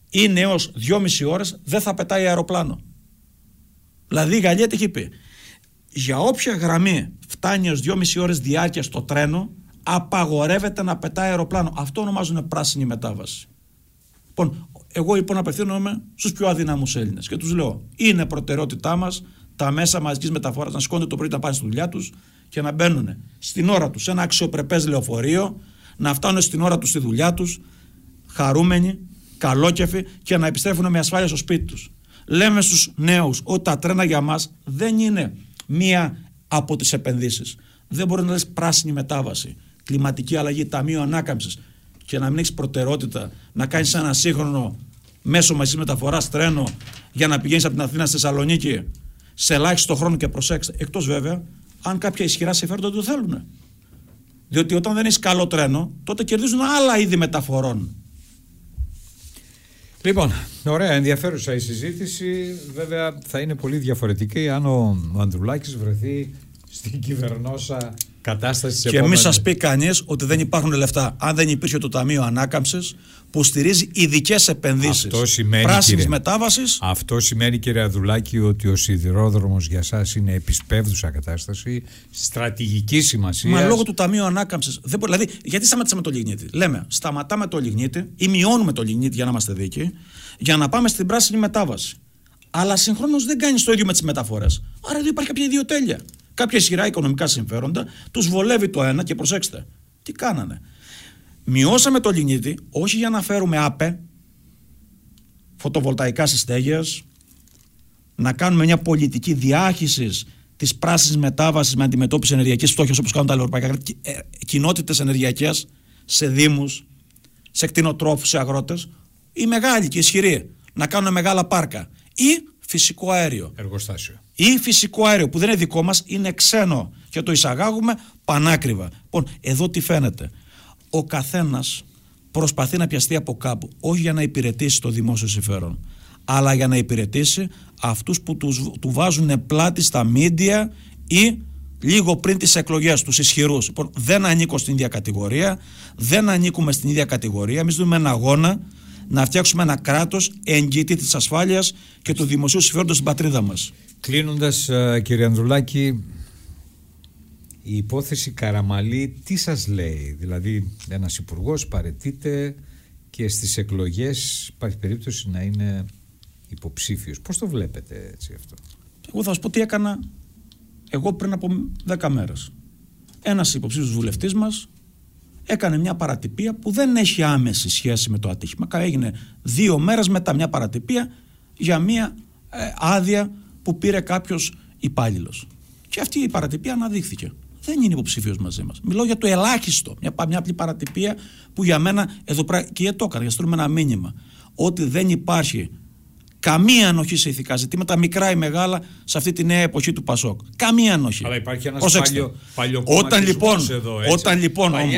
είναι έω 2,5 ώρες δεν θα πετάει αεροπλάνο. Δηλαδή η Γαλλία τι έχει πει; Για όποια γραμμή φτάνει ως 2,5 ώρες διάρκεια στο τρένο, απαγορεύεται να πετάει αεροπλάνο. Αυτό ονομάζουν πράσινη μετάβαση. Λοιπόν, εγώ λοιπόν απευθύνομαι στους πιο αδύναμους Έλληνες και τους λέω: Είναι προτεραιότητά μας τα μέσα μαζικής μεταφοράς να σηκώνονται το πρωί να πάνε στη δουλειά τους και να μπαίνουν στην ώρα τους σε ένα αξιοπρεπές λεωφορείο, να φτάνουν στην ώρα τους στη δουλειά τους, χαρούμενοι, καλόκεφοι και να επιστρέφουν με ασφάλεια στο σπίτι τους. Λέμε στους νέους ότι τα τρένα για μας δεν είναι μία από τις επενδύσεις. Δεν μπορεί να λες πράσινη μετάβαση, κλιματική αλλαγή, ταμείο ανάκαμψης και να μην έχεις προτεραιότητα να κάνεις ένα σύγχρονο μέσο μαζί μεταφοράς τρένο για να πηγαίνεις από την Αθήνα στη Θεσσαλονίκη σε ελάχιστο χρόνο και προσέξτε. Εκτός βέβαια αν κάποια ισχυρά συμφέροντα το θέλουν. Διότι όταν δεν έχεις καλό τρένο, τότε κερδίζουν άλλα είδη μεταφορών. Λοιπόν, ωραία, ενδιαφέρουσα η συζήτηση. Βέβαια θα είναι πολύ διαφορετική αν ο Ανδρουλάκης βρεθεί στην κυβερνόσα κατάσταση Και μην σας πει κανείς ότι δεν υπάρχουν λεφτά. Αν δεν υπήρχε το Ταμείο Ανάκαμψης που στηρίζει ειδικές επενδύσεις πράσινης μετάβασης. Αυτό σημαίνει, κύριε Αδουλάκη, ότι ο σιδηρόδρομος για εσά είναι επισπεύδουσα κατάσταση, στρατηγική σημασία. Μα λόγω του Ταμείου Ανάκαμψης. Δηλαδή, γιατί σταματήσαμε το λιγνίτη; Λέμε, σταματάμε το λιγνίτη ή μειώνουμε το λιγνίτη για να είμαστε δίκαιοι, για να πάμε στην πράσινη μετάβαση. Αλλά συγχρόνως δεν κάνεις το ίδιο με τις μεταφορές. Άρα εδώ υπάρχει κάποια ιδιοτέλεια κάποια ισχυρά οικονομικά συμφέροντα, τους βολεύει το ένα και προσέξτε. Τι κάνανε. Μειώσαμε το λιγνίτη όχι για να φέρουμε άπε, φωτοβολταϊκά συστέγειας, να κάνουμε μια πολιτική διάχυσης της πράσινης μετάβασης με αντιμετώπιση ενεργειακής φτώχειας όπως κάνουν τα ευρωπαϊκά ε, κοινότητες ενεργειακές σε Δήμους, σε κτηνοτρόφους, σε αγρότες, ή μεγάλη και ισχυρή να κάνουν μεγάλα πάρκα ή φυσικό αέριο. Εργοστάσιο ή φυσικό αέριο που δεν είναι δικό μας είναι ξένο και το εισαγάγουμε πανάκριβα. Λοιπόν, εδώ τι φαίνεται. Ο καθένας προσπαθεί να πιαστεί από κάπου, όχι για να υπηρετήσει το δημόσιο συμφέρον, αλλά για να υπηρετήσει αυτούς που τους, του βάζουν πλάτη στα μίντια ή λίγο πριν τις εκλογές τους ισχυρούς. Λοιπόν, δεν ανήκω στην ίδια κατηγορία, δεν ανήκουμε στην ίδια κατηγορία, εμείς δούμε ένα αγώνα να φτιάξουμε ένα κράτος εγγύτη της ασφάλειας και του δημοσίου συμφέροντος στην πατρίδα μας. Κλείνοντας ε, κύριε Ανδρουλάκη, η υπόθεση Καραμαλή τι σας λέει, δηλαδή ένας υπουργός παρετείται και στις εκλογές υπάρχει περίπτωση να είναι υποψήφιος. Πώς το βλέπετε έτσι αυτό; Εγώ θα σας πω τι έκανα εγώ πριν από 10 μέρες. Ένας υποψήφιος βουλευτής μας έκανε μια παρατυπία που δεν έχει άμεση σχέση με το ατύχημα. Έγινε δύο μέρες μετά μια παρατυπία για μια ε, άδεια που πήρε κάποιος υπάλληλος. Και αυτή η παρατυπία αναδείχθηκε. Δεν είναι υποψήφιος μαζί μας. Μιλώ για το ελάχιστο. Μια, μια απλή παρατυπία που για μένα εδώ πέρα και το έκανα, για ένα μήνυμα. Ότι δεν υπάρχει καμία ανοχή σε ηθικά ζητήματα, μικρά ή μεγάλα, σε αυτή τη νέα εποχή του Πασόκ. Καμία ανοχή. Αλλά υπάρχει ένας παλιό, παλιό όταν λοιπόν, εδώ, έτσι. όταν λοιπόν όμω,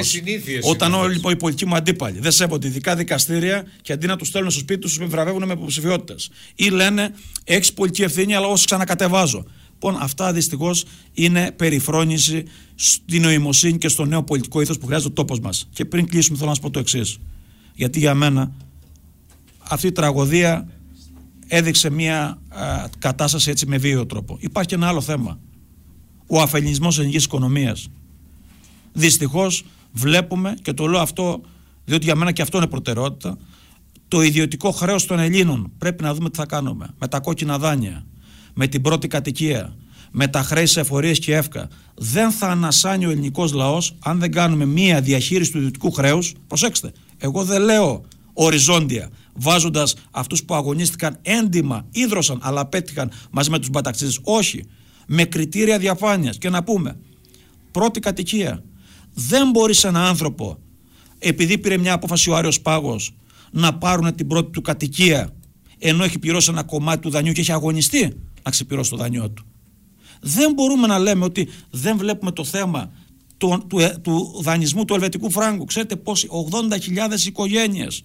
όταν όλοι λοιπόν, οι πολιτικοί μου αντίπαλοι δεν σέβονται ειδικά δικαστήρια και αντί να τους στέλνουν στο σπίτι τους, τους βραβεύουν με υποψηφιότητες. Ή λένε, έχεις πολιτική ευθύνη, αλλά όσο ξανακατεβάζω. Λοιπόν, αυτά δυστυχώς είναι περιφρόνηση στην νοημοσύνη και στο νέο πολιτικό ήθος που χρειάζεται ο τόπος μας. Και πριν κλείσουμε, θέλω να σας πω το εξής. Γιατί για μένα αυτή η τραγωδία έδειξε μια κατάσταση έτσι με βίαιο τρόπο. Υπάρχει και ένα άλλο θέμα. Ο αφελινισμό ελληνική οικονομίας. Δυστυχώς βλέπουμε, και το λέω αυτό διότι για μένα και αυτό είναι προτεραιότητα, το ιδιωτικό χρέος των Ελλήνων. Πρέπει να δούμε τι θα κάνουμε. Με τα κόκκινα δάνεια, με την πρώτη κατοικία, με τα χρέη σε εφορίε και εύκα. Δεν θα ανασάνει ο ελληνικός λαός αν δεν κάνουμε μία διαχείριση του ιδιωτικού χρέους. Προσέξτε, εγώ δεν λέω οριζόντια, βάζοντας αυτούς που αγωνίστηκαν έντιμα, ίδρωσαν, αλλά πέτυχαν μαζί με τους μπαταξίδες. Όχι. Με κριτήρια διαφάνειας και να πούμε, πρώτη κατοικία. Δεν μπορείς ένα άνθρωπο, επειδή πήρε μια απόφαση ο Άριος Πάγος, να πάρουν την πρώτη του κατοικία, ενώ έχει πληρώσει ένα κομμάτι του δανείου και έχει αγωνιστεί να ξεπληρώσει το δανειό του. Δεν μπορούμε να λέμε ότι δεν βλέπουμε το θέμα του, του, του δανεισμού του ελβετικού φράγκου. Ξέρετε πόσοι, 80.000 οικογένειες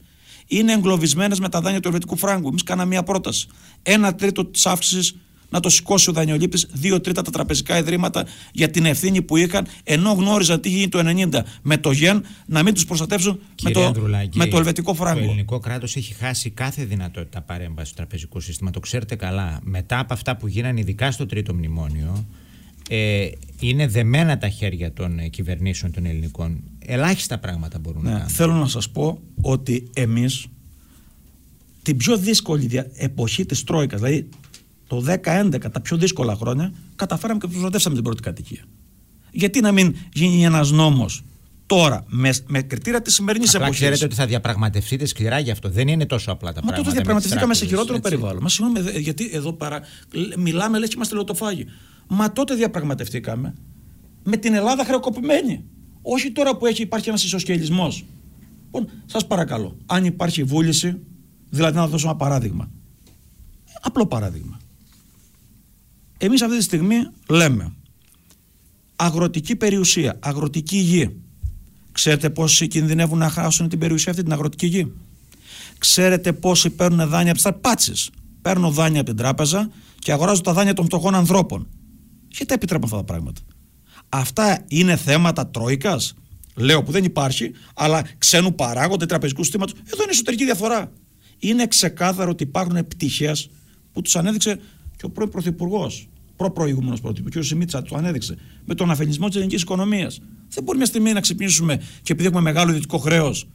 είναι εγκλωβισμένες με τα δάνεια του ελβετικού φράγκου. Εμείς κάναμε μια πρόταση. Ένα τρίτο της αύξησης να το σηκώσει ο δανειολήπτης, δύο τρίτα τα τραπεζικά ιδρύματα για την ευθύνη που είχαν, ενώ γνώριζαν τι γίνει το 90 με το γεν, να μην τους προστατεύσουν με το, με το ελβετικό φράγκο. Το ελληνικό κράτος έχει χάσει κάθε δυνατότητα παρέμβασης στο τραπεζικό σύστημα. Το ξέρετε καλά. Μετά από αυτά που γίνανε, ειδικά στο τρίτο μνημόνιο, ε, είναι δεμένα τα χέρια των ε, κυβερνήσεων των ελληνικών. Ελάχιστα πράγματα μπορούν ναι, να κάνουν. Θέλω να σας πω ότι εμείς την πιο δύσκολη εποχή της Τρόικας, δηλαδή το 10-11, τα πιο δύσκολα χρόνια, καταφέραμε και προστατεύσαμε την πρώτη κατοικία. Γιατί να μην γίνει ένας νόμος τώρα με, με κριτήρια της σημερινής εποχής; Ξέρετε ότι θα διαπραγματευτείτε σκληρά γι' αυτό. Δεν είναι τόσο απλά τα Μα πράγματα. Μα τότε διαπραγματευτήκαμε σε χειρότερο περιβάλλον. Μα συγγνώμη, γιατί εδώ παρά, μιλάμε λες και είμαστε λωτοφάγοι. Μα τότε διαπραγματευτήκαμε με την Ελλάδα χρεοκοπημένη. Όχι τώρα που έχει υπάρχει ένας ισοσκελισμός. Λοιπόν, σας παρακαλώ, αν υπάρχει βούληση, δηλαδή να δώσω ένα παράδειγμα. Απλό παράδειγμα. Εμείς αυτή τη στιγμή λέμε αγροτική περιουσία, αγροτική γη. Ξέρετε πόσοι κινδυνεύουν να χάσουν την περιουσία αυτή, την αγροτική γη; Ξέρετε πόσοι παίρνουν δάνεια από τις πάτσε. Παίρνω δάνεια από την τράπεζα και αγοράζω τα δάνεια των φτωχών ανθρώπων. Γιατί επιτρέπουν αυτά τα πράγματα; Αυτά είναι θέματα τρόικας; Λέω που δεν υπάρχει, αλλά ξένου παράγοντα τραπεζικού συστήματος. Εδώ είναι εσωτερική διαφορά. Είναι ξεκάθαρο ότι υπάρχουν πτυχέ που τους ανέδειξε και ο πρώην Πρωθυπουργός, προ-προηγούμενος Πρωθυπουργός, κ. Σιμίτσα, το ανέδειξε με τον αφενισμό της ελληνικής οικονομίας. Δεν μπορεί μια στιγμή να ξυπνήσουμε και επειδή έχουμε μεγάλο ιδιωτικό χρέος,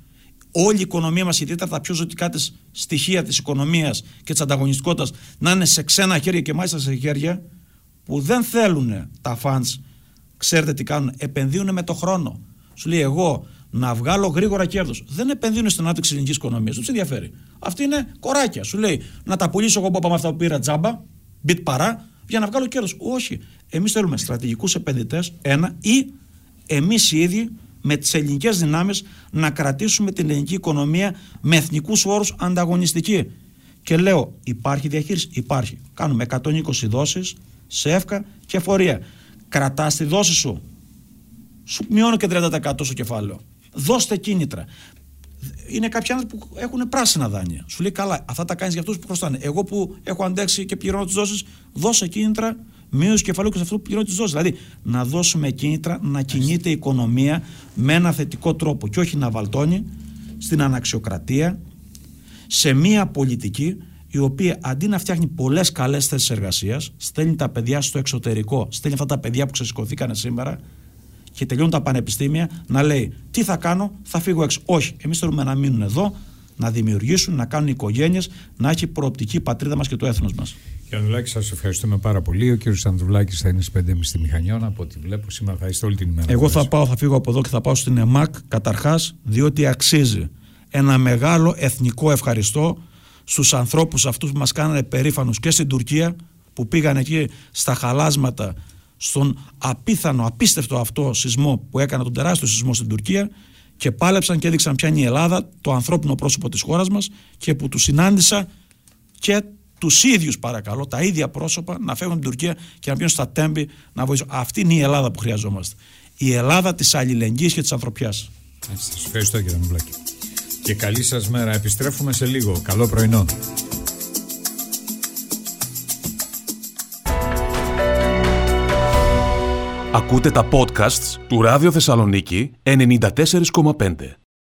όλη η οικονομία μας, ιδιαίτερα τα πιο ζωτικά της στοιχεία της οικονομίας και της ανταγωνιστικότητας, να είναι σε ξένα χέρια και μάλιστα σε χέρια που δεν θέλουν τα φαντ. Ξέρετε τι κάνουν, επενδύουν με το χρόνο. Σου λέει εγώ να βγάλω γρήγορα κέρδος. Δεν επενδύουν στην ανάπτυξη της ελληνικής οικονομίας. Δεν τους ενδιαφέρει. Αυτή είναι κοράκια. Σου λέει να τα πουλήσω εγώ από αυτά που πήρα τζάμπα, μπιτ παρά, για να βγάλω κέρδος. Όχι. Εμείς θέλουμε στρατηγικούς επενδυτές, ένα, ή εμείς οι ίδιοι με τις ελληνικές δυνάμεις να κρατήσουμε την ελληνική οικονομία με εθνικούς όρους ανταγωνιστική. Και λέω, υπάρχει διαχείριση. Υπάρχει. Κάνουμε 120 δόσεις σε εύκα και φορεία. Κρατάς τη δόση σου. Σου μειώνω και 30% στο κεφάλαιο. Δώστε κίνητρα είναι κάποιοι άνθρωποι που έχουν πράσινα δάνεια. Σου λέει καλά, αυτά τα κάνεις για αυτούς που χρωστάνε. Εγώ που έχω αντέξει και πληρώνω τις δόσεις, δώσε κίνητρα μείωση κεφαλαίου και σε αυτό που πληρώνω τις δόσεις. Δηλαδή να δώσουμε κίνητρα να κινείται η οικονομία με ένα θετικό τρόπο και όχι να βαλτώνει στην αναξιοκρατία, σε μία πολιτική η οποία αντί να φτιάχνει πολλές καλές θέσεις εργασίας, στέλνει τα παιδιά στο εξωτερικό, στέλνει αυτά τα παιδιά που ξεσηκωθήκανε σήμερα και τελειώνουν τα πανεπιστήμια να λέει τι θα κάνω, θα φύγω έξω. Όχι, εμείς θέλουμε να μείνουν εδώ, να δημιουργήσουν, να κάνουν οικογένειες, να έχει προοπτική η πατρίδα μας και το έθνος μας. Κύριε Ανδρουλάκη, σας ευχαριστούμε πάρα πολύ. Ο κύριος Ανδρουλάκης θα είναι στις 5.30 στη Μηχανιώνα. Από ό,τι βλέπω, σήμερα θα είστε όλη την ημέρα. Εγώ θα πάω, θα φύγω από εδώ και θα πάω στην ΕΜΑΚ καταρχάς, διότι αξίζει ένα μεγάλο εθνικό ευχαριστώ στους ανθρώπους αυτούς που μας κάνανε περήφανους και στην Τουρκία που πήγαν εκεί στα χαλάσματα στον απίθανο, απίστευτο αυτό σεισμό που έκανε τον τεράστιο σεισμό στην Τουρκία και πάλεψαν και έδειξαν ποια είναι η Ελλάδα, το ανθρώπινο πρόσωπο της χώρας μας και που τους συνάντησα και τους ίδιους παρακαλώ, τα ίδια πρόσωπα να φεύγουν την Τουρκία και να πηγαίνουν στα τέμπη να βοηθήσουν. Αυτή είναι η Ελλάδα που χρειαζόμαστε. Η Ελλάδα της αλληλεγγύης και της ανθρωπιάς. Σας ευχαριστώ κύριε Μουμπλάκη και καλή σας μέρα. Επιστρέφουμε σε λίγο. Καλό πρωινό. Ακούτε τα podcasts του Ράδιο Θεσσαλονίκη 94,5.